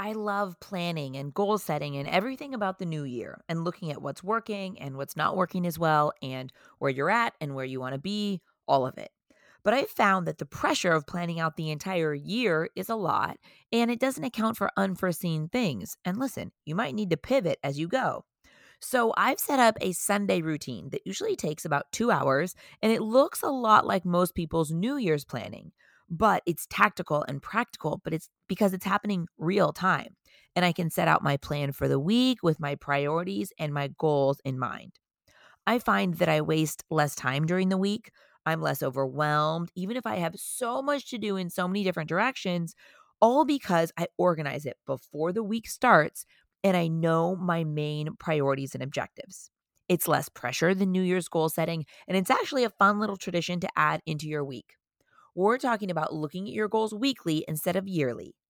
I love planning and goal setting and everything about the new year and looking at what's working and what's not working as well and where you're at and where you want to be, all of it. But I found that the pressure of planning out the entire year is a lot and it doesn't account for unforeseen things. And listen, you might need to pivot as you go. So I've set up a Sunday routine that usually takes about two hours and it looks a lot like most people's New Year's planning but it's tactical and practical, but it's because it's happening real time. And I can set out my plan for the week with my priorities and my goals in mind. I find that I waste less time during the week. I'm less overwhelmed, even if I have so much to do in so many different directions, all because I organize it before the week starts and I know my main priorities and objectives. It's less pressure than New Year's goal setting, and it's actually a fun little tradition to add into your week. We're talking about looking at your goals weekly instead of yearly.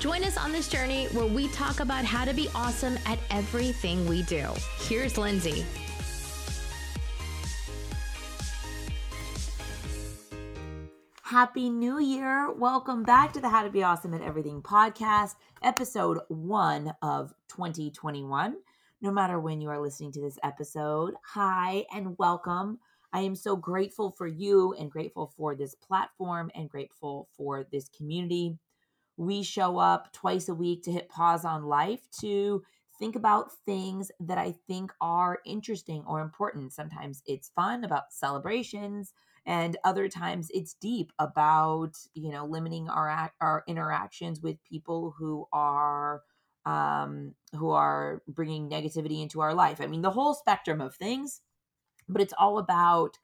Join us on this journey where we talk about how to be awesome at everything we do. Here's Lindsay. Happy New Year. Welcome back to the How to Be Awesome at Everything podcast, episode one of 2021. No matter when you are listening to this episode, hi and welcome. I am so grateful for you and grateful for this platform and grateful for this community we show up twice a week to hit pause on life to think about things that I think are interesting or important. Sometimes it's fun about celebrations and other times it's deep about, you know, limiting our our interactions with people who are um who are bringing negativity into our life. I mean, the whole spectrum of things, but it's all about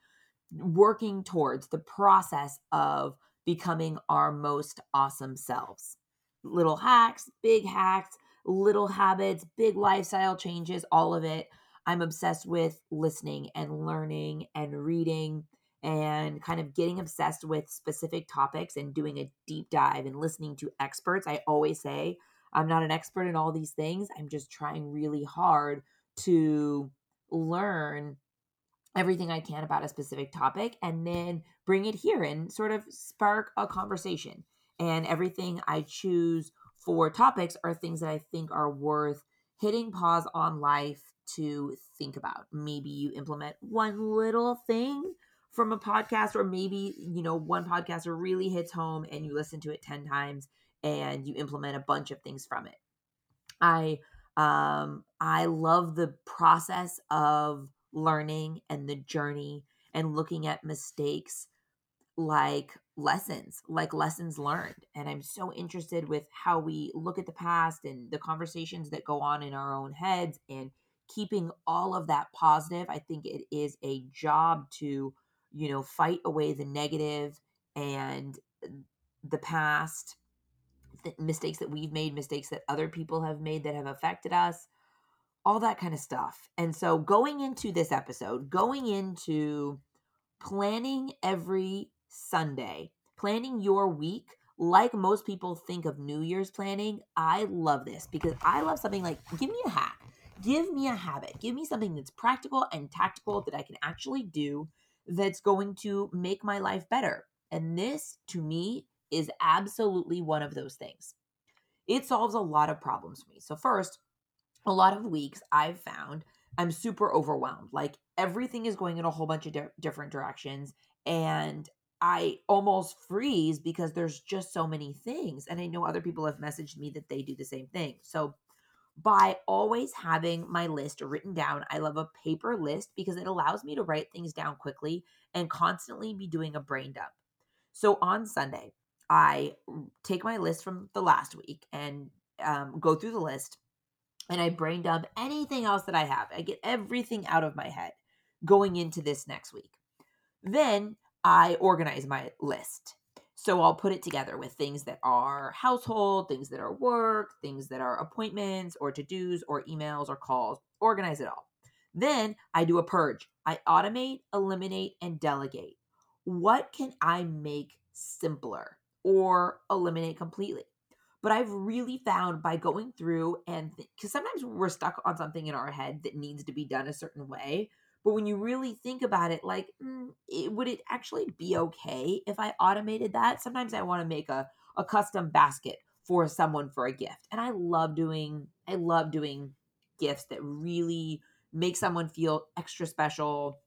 working towards the process of becoming our most awesome selves. Little hacks, big hacks, little habits, big lifestyle changes, all of it. I'm obsessed with listening and learning and reading and kind of getting obsessed with specific topics and doing a deep dive and listening to experts. I always say I'm not an expert in all these things. I'm just trying really hard to learn everything I can about a specific topic and then bring it here and sort of spark a conversation. And everything I choose for topics are things that I think are worth hitting pause on life to think about. Maybe you implement one little thing from a podcast, or maybe, you know, one podcaster really hits home and you listen to it 10 times and you implement a bunch of things from it. I um I love the process of learning and the journey and looking at mistakes like lessons, like lessons learned. And I'm so interested with how we look at the past and the conversations that go on in our own heads and keeping all of that positive. I think it is a job to, you know, fight away the negative and the past mistakes that we've made, mistakes that other people have made that have affected us all that kind of stuff. And so going into this episode, going into planning every Sunday, planning your week like most people think of New Year's planning, I love this because I love something like give me a hack, give me a habit, give me something that's practical and tactical that I can actually do that's going to make my life better. And this to me is absolutely one of those things. It solves a lot of problems for me. So, first, a lot of weeks I've found I'm super overwhelmed. Like everything is going in a whole bunch of di- different directions and I almost freeze because there's just so many things. And I know other people have messaged me that they do the same thing. So by always having my list written down, I love a paper list because it allows me to write things down quickly and constantly be doing a brain dump. So on Sunday, I take my list from the last week and um, go through the list and I brain dump anything else that I have. I get everything out of my head going into this next week. Then I organize my list. So I'll put it together with things that are household, things that are work, things that are appointments or to dos or emails or calls, organize it all. Then I do a purge. I automate, eliminate, and delegate. What can I make simpler or eliminate completely? But I've really found by going through and because sometimes we're stuck on something in our head that needs to be done a certain way. But when you really think about it, like, mm, it, would it actually be okay if I automated that? Sometimes I want to make a, a custom basket for someone for a gift. And I love doing, I love doing gifts that really make someone feel extra special.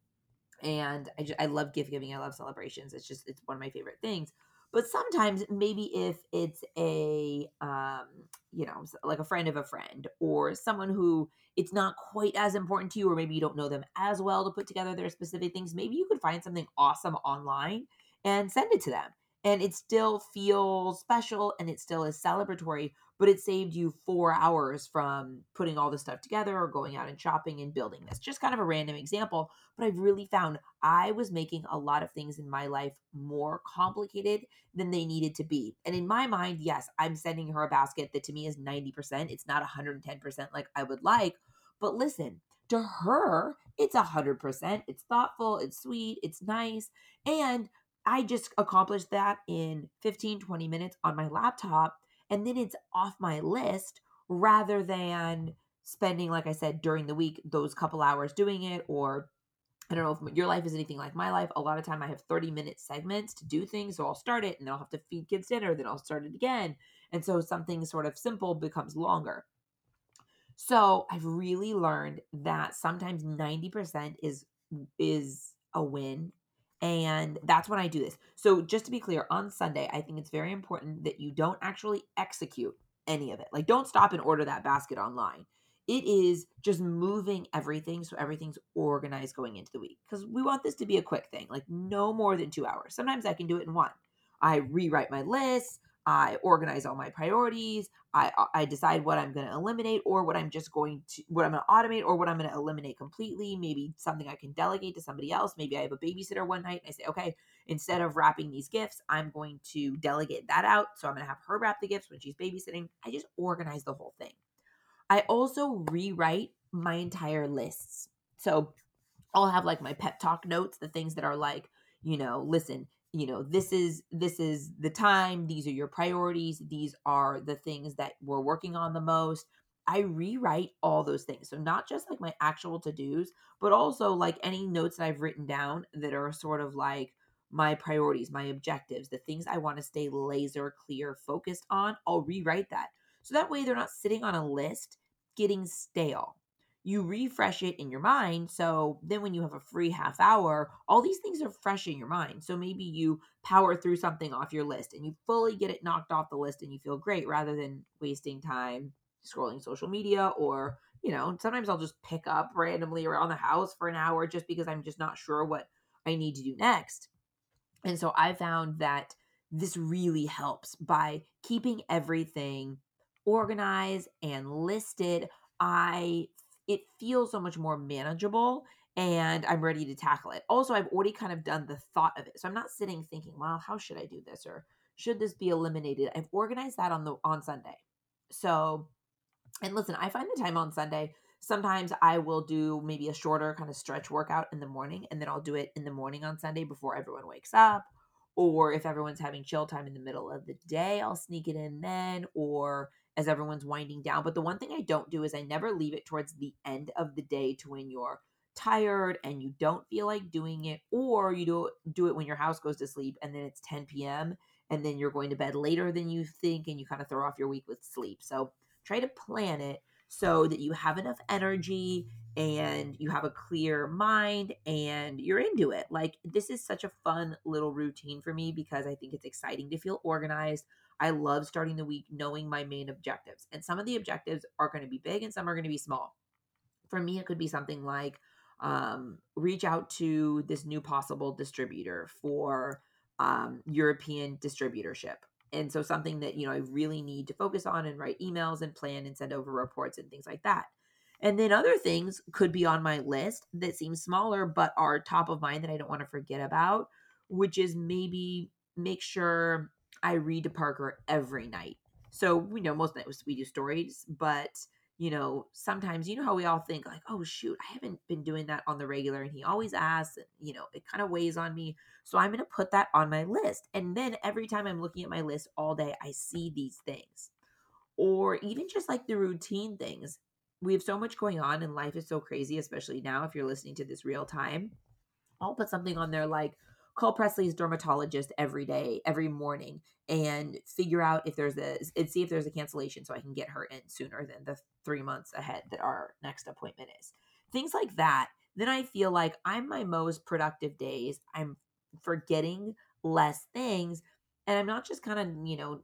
And I, just, I love gift giving. I love celebrations. It's just, it's one of my favorite things but sometimes maybe if it's a um you know like a friend of a friend or someone who it's not quite as important to you or maybe you don't know them as well to put together their specific things maybe you could find something awesome online and send it to them and it still feels special and it still is celebratory but it saved you four hours from putting all this stuff together or going out and shopping and building this. Just kind of a random example, but I've really found I was making a lot of things in my life more complicated than they needed to be. And in my mind, yes, I'm sending her a basket that to me is 90%. It's not 110% like I would like. But listen, to her, it's 100%. It's thoughtful, it's sweet, it's nice. And I just accomplished that in 15, 20 minutes on my laptop and then it's off my list rather than spending like i said during the week those couple hours doing it or i don't know if your life is anything like my life. A lot of time i have 30 minute segments to do things so i'll start it and then i'll have to feed kids dinner then i'll start it again and so something sort of simple becomes longer. So i've really learned that sometimes 90% is is a win and that's when I do this. So, just to be clear, on Sunday, I think it's very important that you don't actually execute any of it. Like, don't stop and order that basket online. It is just moving everything so everything's organized going into the week because we want this to be a quick thing, like no more than two hours. Sometimes I can do it in one. I rewrite my list, I organize all my priorities. I uh, I decide what I'm going to eliminate or what I'm just going to what I'm going to automate or what I'm going to eliminate completely. Maybe something I can delegate to somebody else. Maybe I have a babysitter one night and I say, "Okay, instead of wrapping these gifts, I'm going to delegate that out. So I'm going to have her wrap the gifts when she's babysitting." I just organize the whole thing. I also rewrite my entire lists. So I'll have like my pep talk notes, the things that are like, you know, listen, you know this is this is the time these are your priorities these are the things that we're working on the most i rewrite all those things. So not just like my actual to-dos but also like any notes that i've written down that are sort of like my priorities my objectives the things i want to stay laser clear focused on i'll rewrite that. So that way they're not sitting on a list getting stale you refresh it in your mind. So then when you have a free half hour, all these things are fresh in your mind. So maybe you power through something off your list and you fully get it knocked off the list and you feel great rather than wasting time scrolling social media or, you know, sometimes I'll just pick up randomly around the house for an hour just because I'm just not sure what I need to do next. And so I found that this really helps by keeping everything organized and listed. I it feels so much more manageable and I'm ready to tackle it. Also, I've already kind of done the thought of it. So I'm not sitting thinking, well, how should I do this or should this be eliminated? I've organized that on the on Sunday. So and listen, I find the time on Sunday. Sometimes I will do maybe a shorter kind of stretch workout in the morning and then I'll do it in the morning on Sunday before everyone wakes up. Or if everyone's having chill time in the middle of the day, I'll sneak it in then. Or as everyone's winding down. But the one thing I don't do is I never leave it towards the end of the day to when you're tired and you don't feel like doing it, or you do do it when your house goes to sleep and then it's 10 p.m. and then you're going to bed later than you think and you kind of throw off your week with sleep. So try to plan it so that you have enough energy and you have a clear mind and you're into it. Like this is such a fun little routine for me because I think it's exciting to feel organized. I love starting the week knowing my main objectives. And some of the objectives are going to be big and some are going to be small. For me, it could be something like um, reach out to this new possible distributor for um, European distributorship. And so something that, you know, I really need to focus on and write emails and plan and send over reports and things like that. And then other things could be on my list that seem smaller but are top of mind that I don't want to forget about, which is maybe make sure I read to Parker every night. So we know most nights we do stories, but you know, sometimes you know how we all think like, oh shoot, I haven't been doing that on the regular and he always asks, and, you know, it kind of weighs on me. So I'm to put that on my list. And then every time I'm looking at my list all day, I see these things. Or even just like the routine things. We have so much going on and life is so crazy, especially now if you're listening to this real time. I'll put something on there like call Presley's dermatologist every day, every morning, and figure out if there's a and see if there's a cancellation so I can get her in sooner than the three months ahead that our next appointment is. Things like that. Then I feel like I'm my most productive days. I'm forgetting less things. And I'm not just kind of, you know,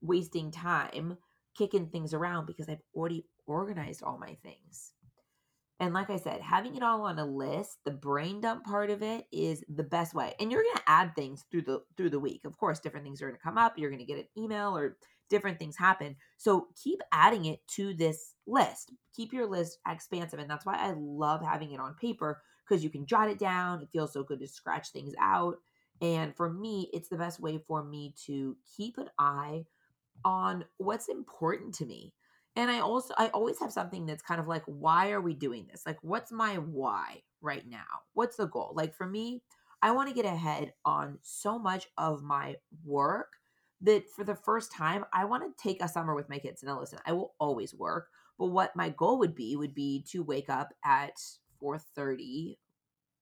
wasting time kicking things around because I've already organized all my things. And like I said, having it all on a list, the brain dump part of it is the best way. And you're going to add things through the through the week. Of course, different things are going to come up. You're going to get an email or different things happen. So keep adding it to this list. Keep your list expansive and that's why I love having it on paper because you can jot it down. It feels so good to scratch things out. And for me, it's the best way for me to keep an eye on what's important to me and i also i always have something that's kind of like why are we doing this? Like what's my why right now? What's the goal? Like for me i want to get ahead on so much of my work that for the first time i want to take a summer with my kids. Now listen i will always work but what my goal would be would be to wake up at 4.30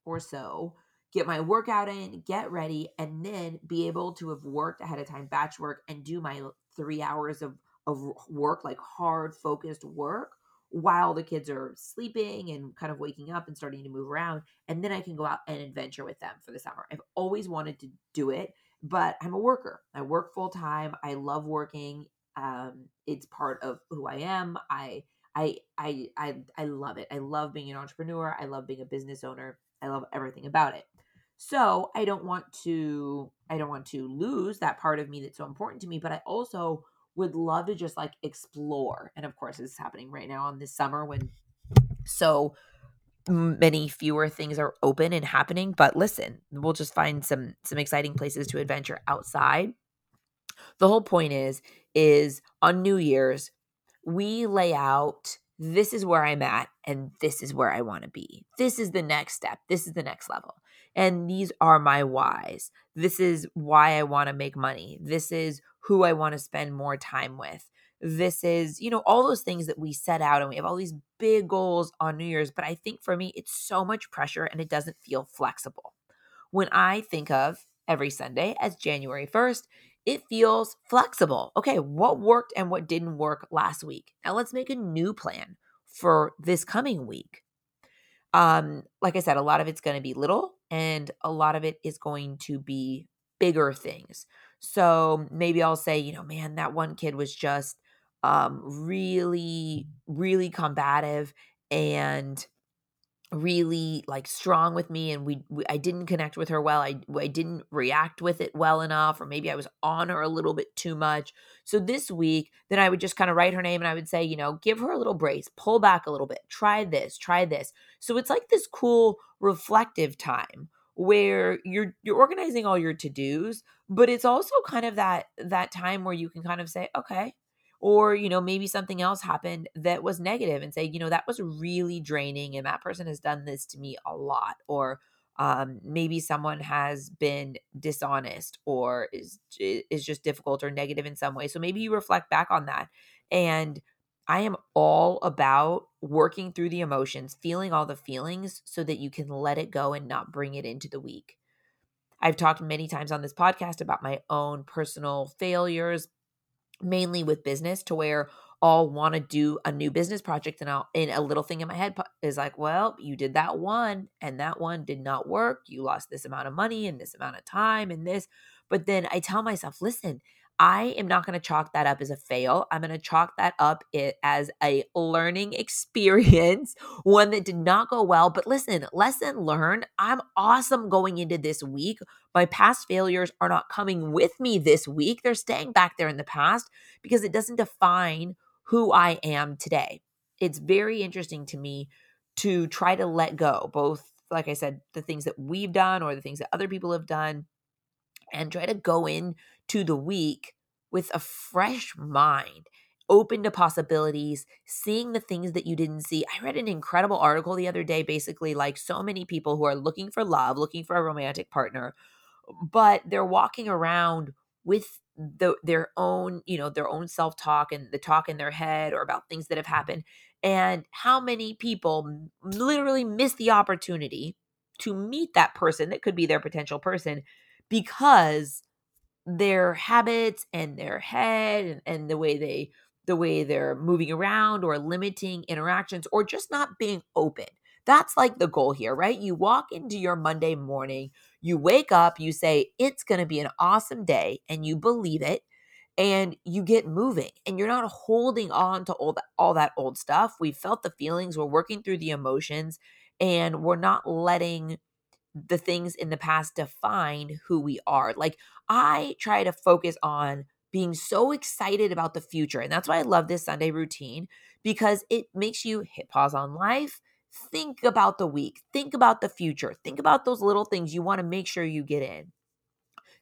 or so get my workout in get ready and then be able to have worked ahead of time batch work and do my three hours of of work, like hard focused work, while the kids are sleeping and kind of waking up and starting to move around. And then I can go out and adventure with them for the summer. I've always wanted to do it, but I'm a worker. I work full time. I love working. Um, it's part of who I am. I I I I I love it. I love being an entrepreneur. I love being a business owner. I love everything about it. So I don't want to I don't want to lose that part of me that's so important to me, but I also would love to just like explore. And of course, it's happening right now in this summer when so many fewer things are open and happening. But listen, we'll just find some some exciting places to adventure outside. The whole point is is on New Year's we lay out this is where I'm at and this is where I want to be. This is the next step. This is the next level. And these are my whys. This is why I want to make money. This is who I want to spend more time with. This is, you know, all those things that we set out and we have all these big goals on New Year's. But I think for me, it's so much pressure and it doesn't feel flexible. When I think of every Sunday as January 1st, it feels flexible. Okay, what worked and what didn't work last week? Now let's make a new plan for this coming week. Um, like I said, a lot of it's going to be little and a lot of it is going to be bigger things. So maybe I'll say, you know, man, that one kid was just um really really combative and really like strong with me and we, we, I didn't connect with her well. I I didn't react with it well enough or maybe I was on her a little bit too much. So this week then I would just kind of write her name and I would say, you know, give her a little brace, pull back a little bit. Try this, try this. So it's like this cool reflective time where you're you're organizing all your to-dos, but it's also kind of that that time where you can kind of say, okay, or you know maybe something else happened that was negative and say you know that was really draining and that person has done this to me a lot or um, maybe someone has been dishonest or is is just difficult or negative in some way. So maybe you reflect back on that and i am all about working through the emotions feeling all the feelings so that you can let it go and not bring it into the week I've talked many times on this podcast about my own personal failures, mainly with business to where I'll want to do a new business project and I'll and a little thing in my head is like, well, you did that one and that one did not work. You lost this amount of money and this amount of time and this. But then I tell myself, listen, I am not going to chalk that up as a fail. I'm going to chalk that up as a learning experience, one that did not go well. But listen, lesson learned. I'm awesome going into this week. My past failures are not coming with me this week. They're staying back there in the past because it doesn't define who I am today. It's very interesting to me to try to let go, both, like I said, the things that we've done or the things that other people have done and try to go in to the week with a fresh mind open to possibilities, seeing the things that you didn't see. I read an incredible article the other day, basically, like so many people who are looking for love, looking for a romantic partner, but they're walking around with the, their own, you know, their own self talk and the talk in their head or about things that have happened. And how many people literally miss the opportunity to meet that person that could be their potential person because their habits and their head and, and the way they the way they're moving around or limiting interactions or just not being open. That's like the goal here, right? You walk into your Monday morning, you wake up, you say, It's going to be an awesome day, and you believe it, and you get moving, and you're not holding on to all that, all that old stuff. We felt the feelings, we're working through the emotions, and we're not letting the things in the past define who we are. Like I try to focus on being so excited about the future. And that's why I love this Sunday routine because it makes you hit pause on life, think about the week, think about the future, think about those little things you want to make sure you get in.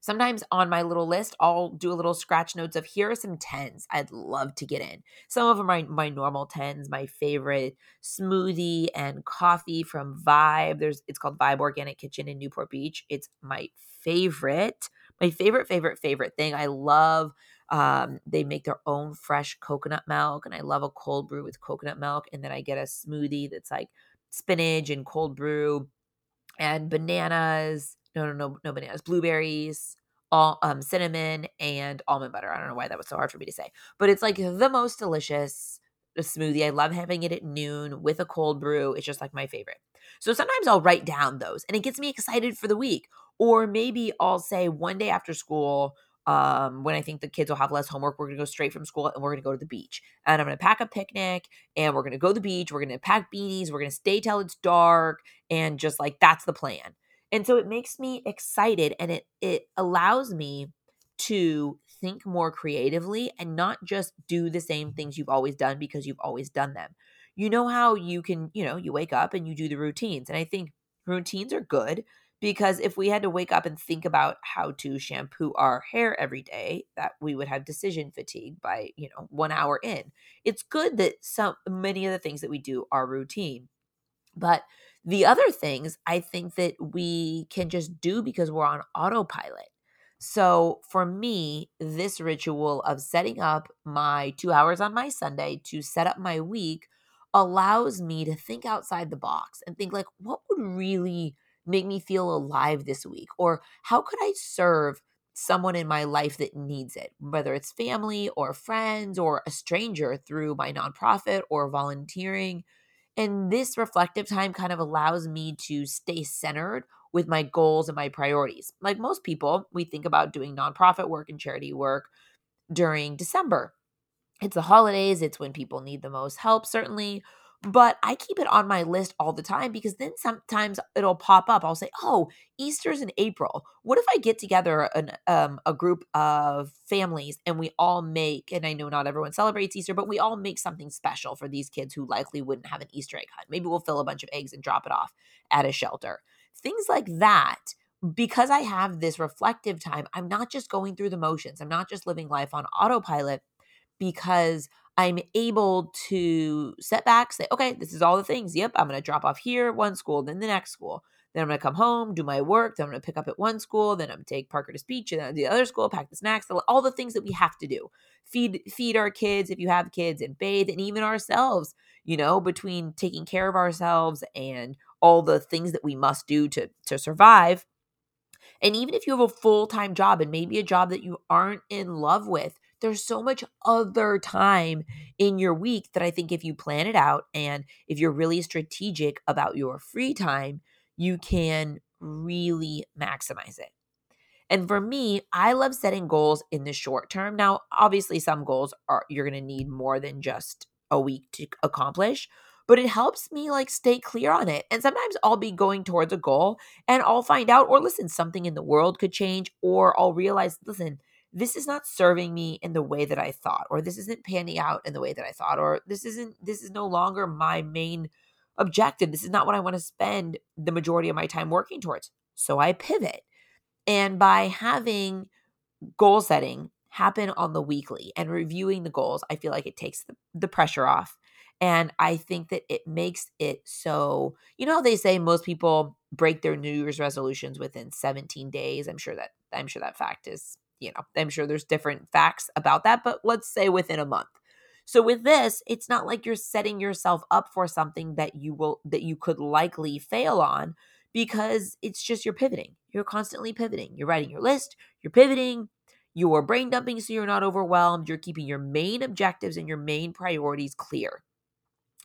Sometimes on my little list, I'll do a little scratch notes of here are some 10s I'd love to get in. Some of them are my, normal 10s, my favorite smoothie and coffee from Vibe. There's it's called Vibe Organic Kitchen in Newport Beach. It's my favorite, my favorite, favorite, favorite thing. I love um, they make their own fresh coconut milk, and I love a cold brew with coconut milk. And then I get a smoothie that's like spinach and cold brew and bananas no, no, no, no bananas, blueberries, all um, cinnamon, and almond butter. I don't know why that was so hard for me to say, but it's like the most delicious smoothie. I love having it at noon with a cold brew. It's just like my favorite. So sometimes I'll write down those and it gets me excited for the week. Or maybe I'll say one day after school, um, when I think the kids will have less homework, we're to go straight from school and we're to go to the beach. And I'm to pack a picnic and we're to go to the beach. We're to pack beanies. We're to stay till it's dark. And just like that's the plan. And so it makes me excited and it it allows me to think more creatively and not just do the same things you've always done because you've always done them. You know how you can, you know, you wake up and you do the routines. And I think routines are good because if we had to wake up and think about how to shampoo our hair every day that we would have decision fatigue by you know one hour in it's good that some many of the things that we do are routine but the other things I think that we can just do because we're on autopilot. So for me, this ritual of setting up my two hours on my Sunday to set up my week allows me to think outside the box and think like, what would really make me feel alive this week? Or how could I serve someone in my life that needs it, whether it's family or friends or a stranger through my nonprofit or volunteering and this reflective time kind of allows me to stay centered with my goals and my priorities. Like most people, we think about doing nonprofit work and charity work during December. It's the holidays, it's when people need the most help, certainly but I keep it on my list all the time because then sometimes it'll pop up. I'll say, "Oh, Easter's in April. What if I get together an, um, a group of families and we all make?" And I know not everyone celebrates Easter, but we all make something special for these kids who likely wouldn't have an Easter egg hunt. Maybe we'll fill a bunch of eggs and drop it off at a shelter. Things like that. Because I have this reflective time, I'm not just going through the motions. I'm not just living life on autopilot because I'm able to set back, say, okay, this is all the things. Yep, I'm going to drop off here, one school, then the next school. Then I'm going to come home, do my work. Then I'm going to pick up at one school. Then I'm going to take Parker to speech, and then the other school, pack the snacks, all the things that we have to do. Feed feed our kids if you have kids, and bathe, and even ourselves. You know, between taking care of ourselves and all the things that we must do to to survive. And even if you have a full time job and maybe a job that you aren't in love with, there's so much other time in your week that I think if you plan it out and if you're really strategic about your free time, you can really maximize it. And for me, I love setting goals in the short term. Now, obviously some goals are you're going to need more than just a week to accomplish, but it helps me like stay clear on it. And sometimes I'll be going towards a goal and I'll find out or listen something in the world could change or I'll realize listen, this is not serving me in the way that I thought, or this isn't panning out in the way that I thought, or this isn't, this is no longer my main objective. This is not what I want to spend the majority of my time working towards. So I pivot. And by having goal setting, happen on the weekly and reviewing the goals. I feel like it takes the, the pressure off. And I think that it makes it so, you know, they say most people break their New Year's resolutions within 17 days. I'm sure that I'm sure that fact is, you know, I'm sure there's different facts about that, but let's say within a month. So with this, it's not like you're setting yourself up for something that you will that you could likely fail on because it's just you're pivoting. You're constantly pivoting. You're writing your list, you're pivoting, you're brain dumping so you're not overwhelmed, you're keeping your main objectives and your main priorities clear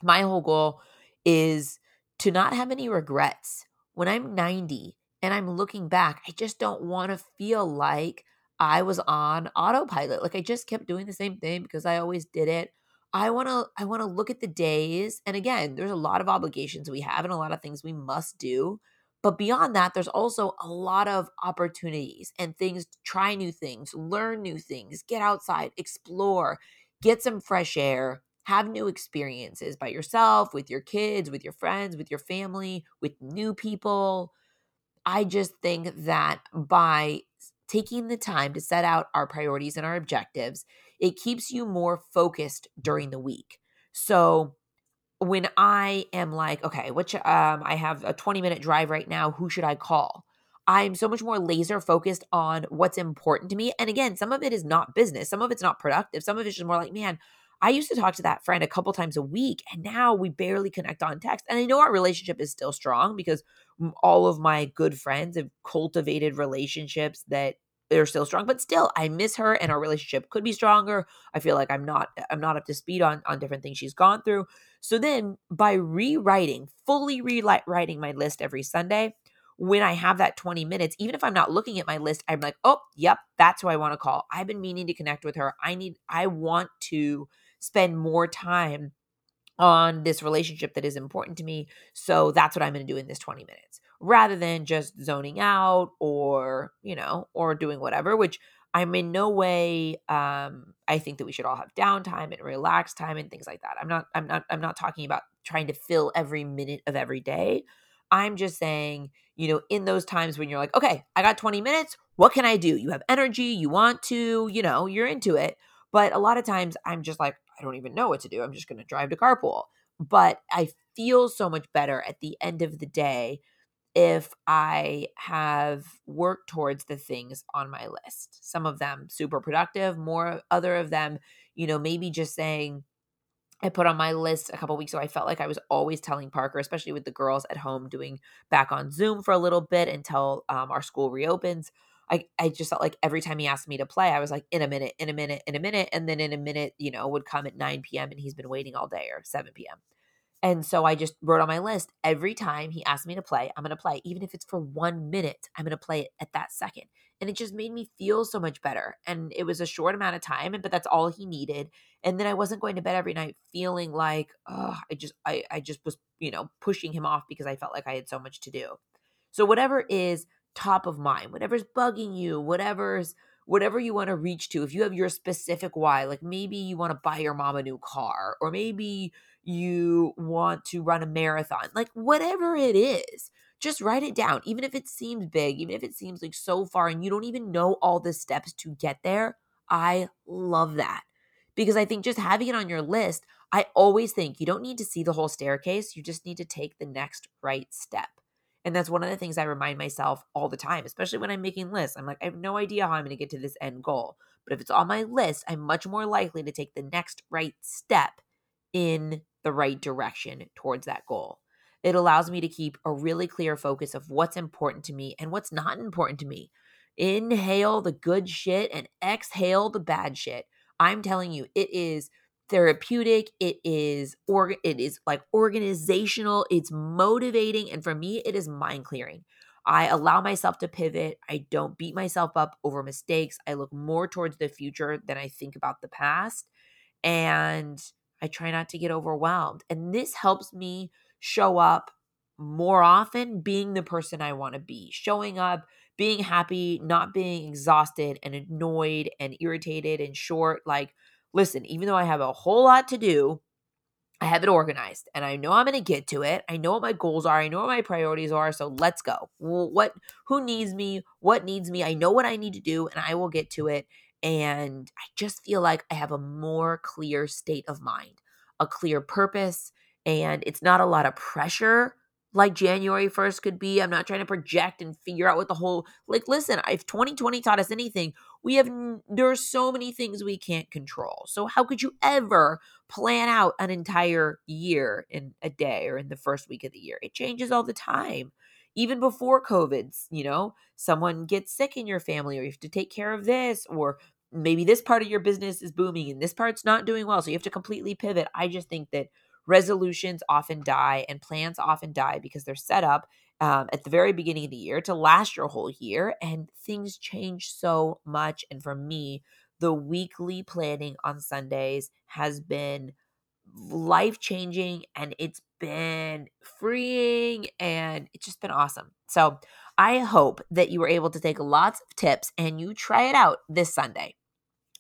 my whole goal is to not have any regrets. When I'm 90 and I'm looking back, I just don't want to feel like I was on autopilot. Like I just kept doing the same thing because I always did it. I want to I want to look at the days and again, there's a lot of obligations we have and a lot of things we must do. But beyond that, there's also a lot of opportunities and things to try new things, learn new things, get outside, explore, get some fresh air, have new experiences by yourself, with your kids, with your friends, with your family, with new people. I just think that by taking the time to set out our priorities and our objectives, it keeps you more focused during the week. So when I am like, okay, which um I have a 20 minute drive right now, who should I call? I'm so much more laser focused on what's important to me. And again, some of it is not business, some of it's not productive, some of it's just more like, man, I used to talk to that friend a couple times a week, and now we barely connect on text. And I know our relationship is still strong because all of my good friends have cultivated relationships that they're still strong but still i miss her and our relationship could be stronger. I feel like i'm not i'm not up to speed on on different things she's gone through. So then by rewriting fully rewriting my list every sunday when i have that 20 minutes even if i'm not looking at my list i'm like oh yep that's who i want to call. I've been meaning to connect with her. I need i want to spend more time on this relationship that is important to me. So that's what I'm going to do in this 20 minutes rather than just zoning out or, you know, or doing whatever, which I'm in no way um I think that we should all have downtime and relax time and things like that. I'm not I'm not I'm not talking about trying to fill every minute of every day. I'm just saying, you know, in those times when you're like, okay, I got 20 minutes, what can I do? You have energy, you want to, you know, you're into it. But a lot of times I'm just like, I don't even know what to do. I'm just going to drive to carpool. But I feel so much better at the end of the day if I have worked towards the things on my list. Some of them super productive, more other of them, you know, maybe just saying, I put on my list a couple weeks ago. I felt like I was always telling Parker, especially with the girls at home, doing back on Zoom for a little bit until um, our school reopens. I, I just felt like every time he asked me to play, I was like, in a minute, in a minute, in a minute. And then in a minute, you know, would come at 9 p.m. and he's been waiting all day or 7 p.m. And so I just wrote on my list every time he asked me to play, I'm going to play. Even if it's for one minute, I'm going to play it at that second. And it just made me feel so much better. And it was a short amount of time, but that's all he needed. And then I wasn't going to bed every night feeling like, oh, I just, I, I just was, you know, pushing him off because I felt like I had so much to do. So whatever is top of mind, whatever's bugging you, whatever's whatever you want to reach to. If you have your specific why, like maybe you want to buy your mom a new car, or maybe you want to run a marathon, like whatever it is, just write it down. Even if it seems big, even if it seems like so far and you don't even know all the steps to get there, I love that. Because I think just having it on your list, I always think you don't need to see the whole staircase. You just need to take the next right step. And that's one of the things I remind myself all the time, especially when I'm making lists. I'm like, I have no idea how I'm going to get to this end goal. But if it's on my list, I'm much more likely to take the next right step in the right direction towards that goal. It allows me to keep a really clear focus of what's important to me and what's not important to me. Inhale the good shit and exhale the bad shit. I'm telling you, it is therapeutic it is or it is like organizational it's motivating and for me it is mind clearing. I allow myself to pivot i don't beat myself up over mistakes i look more towards the future than i think about the past and i try not to get overwhelmed and this helps me show up more often being the person i want to be showing up being happy not being exhausted and annoyed and irritated and short like listen, even though I have a whole lot to do, I have it organized and I know I'm going to get to it. I know what my goals are. I know what my priorities are. So let's go. What, who needs me? What needs me? I know what I need to do and I will get to it. and I just feel like I have a more clear state of mind, a clear purpose, and it's not a lot of pressure like January 1st could be. I'm not trying to project and figure out what the whole like listen, if 2020 taught us anything, we have there are so many things we can't control. So how could you ever plan out an entire year in a day or in the first week of the year? It changes all the time. Even before COVID, you know, someone gets sick in your family or you have to take care of this or maybe this part of your business is booming and this part's not doing well so you have to completely pivot. I just think that resolutions often die and plans often die because they're set up um, at the very beginning of the year to last your whole year and things change so much and for me the weekly planning on sundays has been life changing and it's been freeing and it's just been awesome. So i hope that you were able to take lots of tips and you try it out this sunday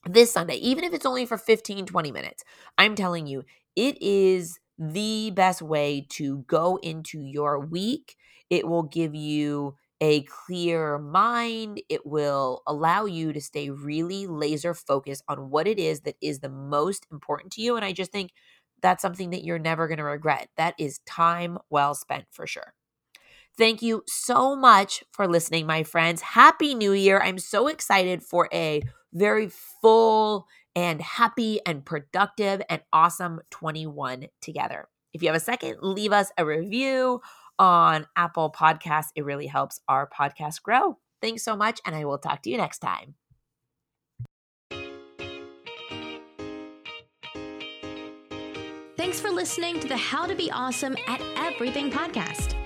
this sunday even if it's only for 15 20 minutes. I'm telling you it is the best way to go into your week. It will give you a clear mind. It will allow you to stay really laser focused on what it is that is the most important to you. And I just think that's something that you're never going to regret. That is time well spent for sure. Thank you so much for listening, my friends. Happy New Year. I'm so excited for a very full and happy and productive and awesome 21 together. If you have a second, leave us a review on Apple Podcasts. It really helps our podcast grow. Thanks so much, and I will talk to you next time. Thanks for listening to the How to Be Awesome at Everything podcast.